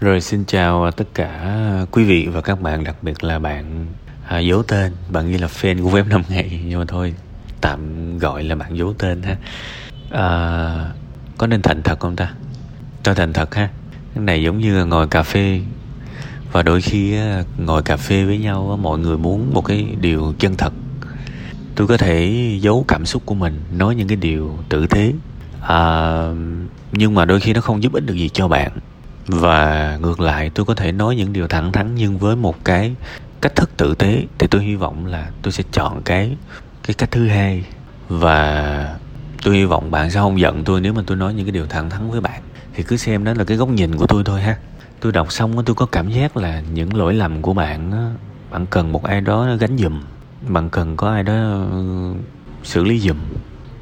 Rồi xin chào tất cả quý vị và các bạn, đặc biệt là bạn à, giấu tên, bạn ghi là fan của web 5 ngày nhưng mà thôi tạm gọi là bạn giấu tên ha. À, có nên thành thật không ta? Cho thành thật ha. Cái này giống như ngồi cà phê và đôi khi ngồi cà phê với nhau mọi người muốn một cái điều chân thật tôi có thể giấu cảm xúc của mình nói những cái điều tử tế à, nhưng mà đôi khi nó không giúp ích được gì cho bạn và ngược lại, tôi có thể nói những điều thẳng thắn nhưng với một cái cách thức tử tế thì tôi hy vọng là tôi sẽ chọn cái cái cách thứ hai. Và tôi hy vọng bạn sẽ không giận tôi nếu mà tôi nói những cái điều thẳng thắn với bạn. Thì cứ xem đó là cái góc nhìn của tôi thôi ha. Tôi đọc xong tôi có cảm giác là những lỗi lầm của bạn bạn cần một ai đó gánh giùm. Bạn cần có ai đó ừ, xử lý giùm.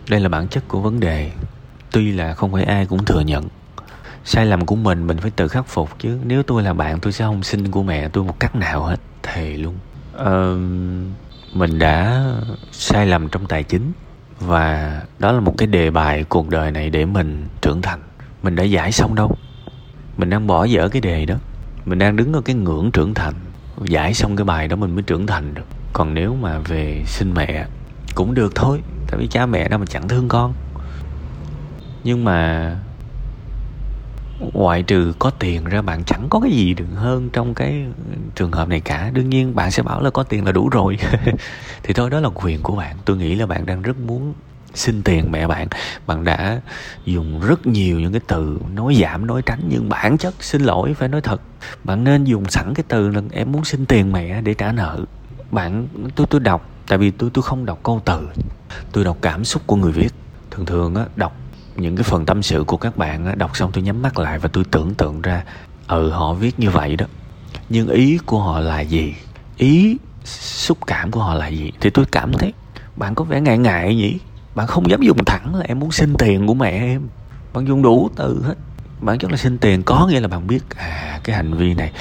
Đây là bản chất của vấn đề. Tuy là không phải ai cũng thừa nhận sai lầm của mình mình phải tự khắc phục chứ. Nếu tôi là bạn tôi sẽ không xin của mẹ tôi một cách nào hết thề luôn. Ờ, mình đã sai lầm trong tài chính và đó là một cái đề bài cuộc đời này để mình trưởng thành. Mình đã giải xong đâu. Mình đang bỏ dở cái đề đó. Mình đang đứng ở cái ngưỡng trưởng thành. Giải xong cái bài đó mình mới trưởng thành được. Còn nếu mà về sinh mẹ cũng được thôi. Tại vì cha mẹ đâu mà chẳng thương con. Nhưng mà ngoại trừ có tiền ra bạn chẳng có cái gì được hơn trong cái trường hợp này cả. Đương nhiên bạn sẽ bảo là có tiền là đủ rồi. Thì thôi, đó là quyền của bạn. Tôi nghĩ là bạn đang rất muốn xin tiền mẹ bạn. Bạn đã dùng rất nhiều những cái từ nói giảm, nói tránh, nhưng bản chất xin lỗi, phải nói thật. Bạn nên dùng sẵn cái từ là em muốn xin tiền mẹ để trả nợ. Bạn, tôi tôi đọc, tại vì tôi tôi không đọc câu từ. Tôi đọc cảm xúc của người viết. Thường thường á, đọc những cái phần tâm sự của các bạn á, đọc xong tôi nhắm mắt lại và tôi tưởng tượng ra ừ họ viết như vậy đó. Nhưng ý của họ là gì? Ý xúc cảm của họ là gì? Thì tôi cảm thấy bạn có vẻ ngại ngại nhỉ? Bạn không dám dùng thẳng là em muốn xin tiền của mẹ em. Bạn dùng đủ từ hết. Bạn chắc là xin tiền có nghĩa là bạn biết à cái hành vi này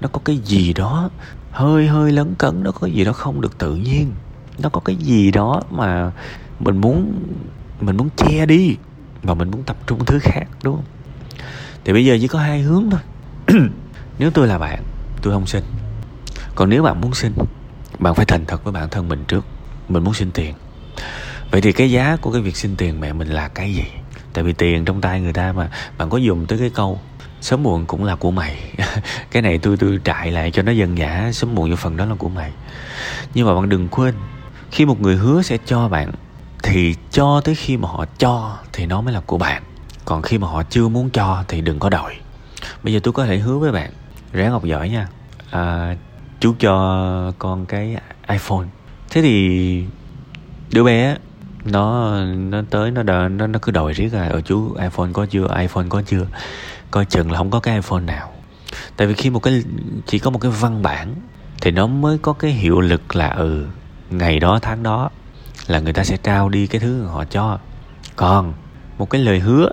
nó có cái gì đó hơi hơi lấn cấn nó có gì đó không được tự nhiên. Nó có cái gì đó mà mình muốn mình muốn che đi và mình muốn tập trung thứ khác, đúng không? Thì bây giờ chỉ có hai hướng thôi. Nếu tôi là bạn, tôi không xin. Còn nếu bạn muốn xin, bạn phải thành thật với bản thân mình trước. Mình muốn xin tiền. Vậy thì cái giá của cái việc xin tiền mẹ mình là cái gì? Tại vì tiền trong tay người ta mà. Bạn có dùng tới cái câu, sớm muộn cũng là của mày. Cái này tôi tôi trại lại cho nó dân dã, sớm muộn vô phần đó là của mày. Nhưng mà bạn đừng quên, khi một người hứa sẽ cho bạn thì cho tới khi mà họ cho thì nó mới là của bạn. Còn khi mà họ chưa muốn cho thì đừng có đòi. Bây giờ tôi có thể hứa với bạn ráng học giỏi nha. À, chú cho con cái iphone. Thế thì đứa bé nó nó tới nó đợi, nó nó cứ đòi riết là ở chú iphone có chưa? iphone có chưa? Coi chừng là không có cái iphone nào. Tại vì khi một cái chỉ có một cái văn bản thì nó mới có cái hiệu lực là ừ ngày đó tháng đó là người ta sẽ trao đi cái thứ họ cho. Còn một cái lời hứa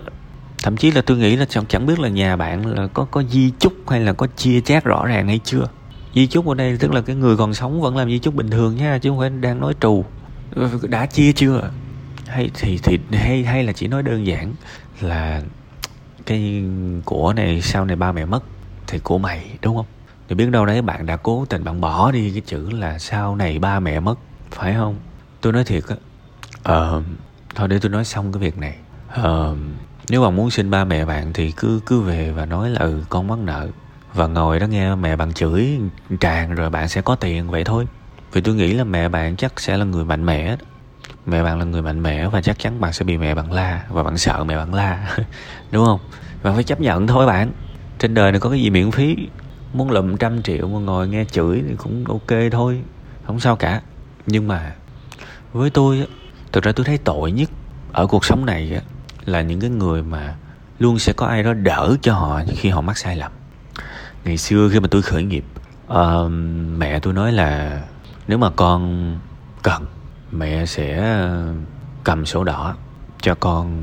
thậm chí là tôi nghĩ là chẳng, chẳng biết là nhà bạn là có có di chúc hay là có chia chác rõ ràng hay chưa. Di chúc ở đây tức là cái người còn sống vẫn làm di chúc bình thường nha chứ không phải đang nói trù. Đã chia chưa? Hay thì thì hay hay là chỉ nói đơn giản là cái của này sau này ba mẹ mất thì của mày đúng không? Thì biết đâu đấy bạn đã cố tình bạn bỏ đi cái chữ là sau này ba mẹ mất phải không? Tôi nói thiệt á uh, thôi để tôi nói xong cái việc này. Uh, nếu bạn muốn xin ba mẹ bạn thì cứ cứ về và nói là ừ con mắc nợ. Và ngồi đó nghe mẹ bạn chửi tràn rồi bạn sẽ có tiền vậy thôi. Vì tôi nghĩ là mẹ bạn chắc sẽ là người mạnh mẽ mẹ bạn là người mạnh mẽ và chắc chắn bạn sẽ bị mẹ bạn la và bạn sợ mẹ bạn la đúng không? Bạn phải chấp nhận thôi bạn. Trên đời này có cái gì miễn phí? Muốn lụm trăm triệu mà ngồi nghe chửi thì cũng ok thôi không sao cả. Nhưng mà với tôi thực ra tôi thấy tội nhất ở cuộc sống này là những cái người mà luôn sẽ có ai đó đỡ cho họ khi họ mắc sai lầm. Ngày xưa khi mà tôi khởi nghiệp uh, mẹ tôi nói là nếu mà con cần mẹ sẽ cầm sổ đỏ cho con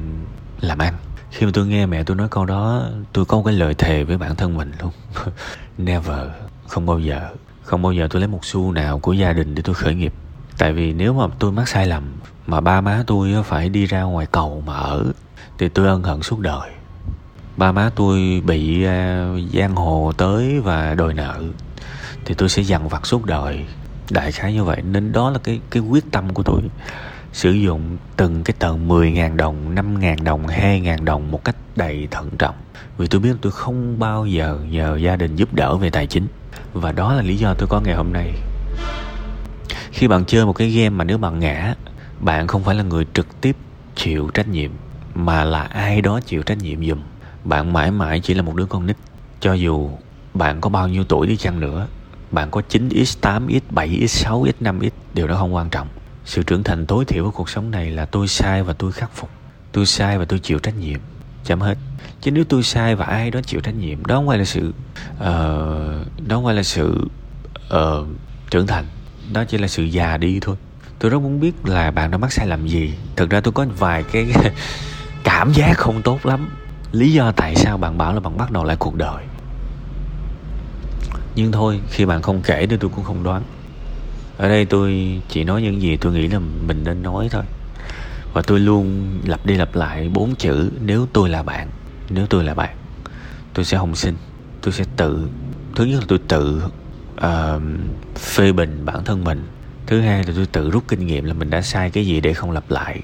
làm ăn. Khi mà tôi nghe mẹ tôi nói câu đó tôi có một cái lời thề với bản thân mình luôn. Never không bao giờ không bao giờ tôi lấy một xu nào của gia đình để tôi khởi nghiệp tại vì nếu mà tôi mắc sai lầm mà ba má tôi phải đi ra ngoài cầu mà ở thì tôi ân hận suốt đời ba má tôi bị uh, giang hồ tới và đòi nợ thì tôi sẽ dằn vặt suốt đời đại khái như vậy nên đó là cái cái quyết tâm của tôi sử dụng từng cái tờ 10.000 đồng, 5.000 đồng, 2.000 đồng một cách đầy thận trọng. Vì tôi biết tôi không bao giờ nhờ gia đình giúp đỡ về tài chính. Và đó là lý do tôi có ngày hôm nay. Khi bạn chơi một cái game mà nếu bạn ngã, bạn không phải là người trực tiếp chịu trách nhiệm mà là ai đó chịu trách nhiệm giùm. Bạn mãi mãi chỉ là một đứa con nít. Cho dù bạn có bao nhiêu tuổi đi chăng nữa, bạn có 9x, 8x, 7x, 6x, 5x, điều đó không quan trọng. Sự trưởng thành tối thiểu của cuộc sống này là tôi sai và tôi khắc phục. Tôi sai và tôi chịu trách nhiệm. Chấm hết. Chứ nếu tôi sai và ai đó chịu trách nhiệm đó không phải là sự uh, đó không phải là sự uh, trưởng thành đó chỉ là sự già đi thôi. Tôi rất muốn biết là bạn đã mắc sai lầm gì. Thực ra tôi có vài cái cảm giác không tốt lắm. Lý do tại sao bạn bảo là bạn bắt đầu lại cuộc đời. Nhưng thôi, khi bạn không kể thì tôi cũng không đoán. Ở đây tôi chỉ nói những gì tôi nghĩ là mình nên nói thôi. Và tôi luôn lặp đi lặp lại bốn chữ, nếu tôi là bạn, nếu tôi là bạn, tôi sẽ không xin tôi sẽ tự, thứ nhất là tôi tự uh, phê bình bản thân mình. Thứ hai là tôi tự rút kinh nghiệm là mình đã sai cái gì để không lặp lại.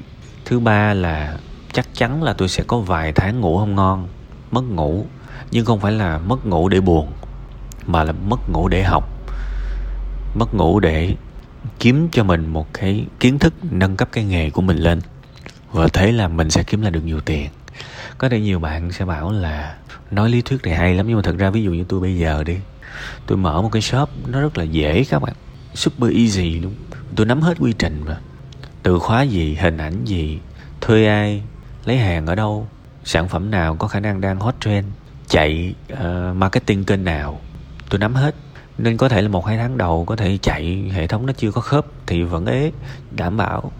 Thứ ba là chắc chắn là tôi sẽ có vài tháng ngủ không ngon mất ngủ. Nhưng không phải là mất ngủ để buồn mà là mất ngủ để học. Mất ngủ để kiếm cho mình một cái kiến thức nâng cấp cái nghề của mình lên. Và thế là mình sẽ kiếm lại được nhiều tiền. Có thể nhiều bạn sẽ bảo là nói lý thuyết này hay lắm nhưng mà thật ra ví dụ như tôi bây giờ đi tôi mở một cái shop nó rất là dễ các bạn. Super easy luôn tôi nắm hết quy trình mà. Từ khóa gì hình ảnh gì thuê ai lấy hàng ở đâu sản phẩm nào có khả năng đang hot trend chạy uh, marketing kênh nào. Tôi nắm hết. Nên có thể là một hai tháng đầu có thể chạy hệ thống nó chưa có khớp thì vẫn ế đảm bảo.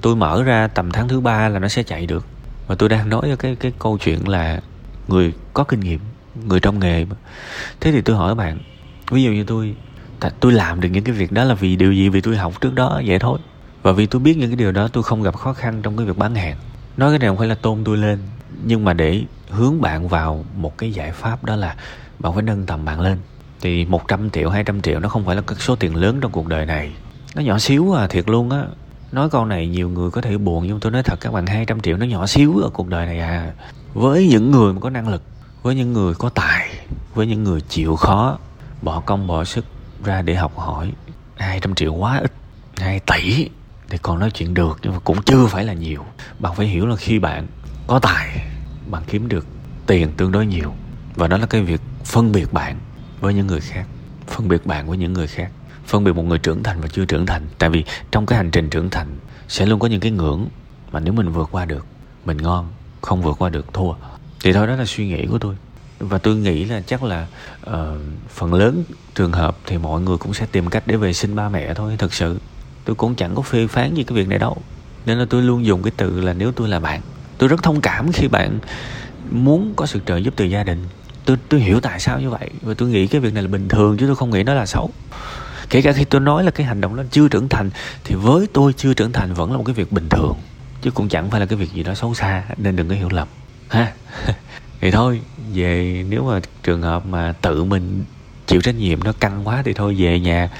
Tôi mở ra tầm tháng thứ ba là nó sẽ chạy được. Và tôi đang nói cái cái câu chuyện là người có kinh nghiệm người trong nghề. Mà. thế thì tôi hỏi bạn, ví dụ như tôi tôi làm được những cái việc đó là vì điều gì? Vì tôi học trước đó, vậy thôi. Và vì tôi biết những cái điều đó, tôi không gặp khó khăn trong cái việc bán hàng. Nói cái này không phải là tôn tôi lên, nhưng mà để hướng bạn vào một cái giải pháp đó là bạn phải nâng tầm bạn lên. Thì 100 triệu 200 triệu nó không phải là cái số tiền lớn trong cuộc đời này. Nó nhỏ xíu à thiệt luôn á. Nói câu này nhiều người có thể buồn, nhưng tôi nói thật các bạn 200 triệu nó nhỏ xíu ở cuộc đời này à. Với những người mà có năng lực với những người có tài, với những người chịu khó, bỏ công, bỏ sức ra để học hỏi 200 triệu quá ít 2 tỷ thì còn nói chuyện được, nhưng mà cũng chưa phải là nhiều. Bạn phải hiểu là khi bạn có tài, bạn kiếm được tiền tương đối nhiều. Và đó là cái việc phân biệt bạn với những người khác, phân biệt bạn với những người khác, phân biệt một người trưởng thành và chưa trưởng thành. Tại vì trong cái hành trình trưởng thành sẽ luôn có những cái ngưỡng mà nếu mình vượt qua được, mình ngon, không vượt qua được, thua thì thôi đó là suy nghĩ của tôi. Và tôi nghĩ là chắc là uh, phần lớn trường hợp thì mọi người cũng sẽ tìm cách để về sinh ba mẹ thôi thật sự. Tôi cũng chẳng có phê phán gì cái việc này đâu. Nên là tôi luôn dùng cái từ là nếu tôi là bạn tôi rất thông cảm khi bạn muốn có sự trợ giúp từ gia đình. Tôi tôi hiểu tại sao như vậy và tôi nghĩ cái việc này là bình thường chứ tôi không nghĩ nó là xấu. Kể cả khi tôi nói là cái hành động đó chưa trưởng thành thì với tôi chưa trưởng thành vẫn là một cái việc bình thường chứ cũng chẳng phải là cái việc gì đó xấu xa nên đừng có hiểu lầm ha. Thì thôi, về nếu mà trường hợp mà tự mình chịu trách nhiệm nó căng quá thì thôi, về nhà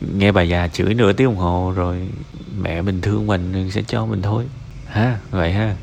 nghe bà già chửi nửa tiếng đồng hồ rồi mẹ mình thương mình sẽ cho mình thôi. Ha, vậy ha.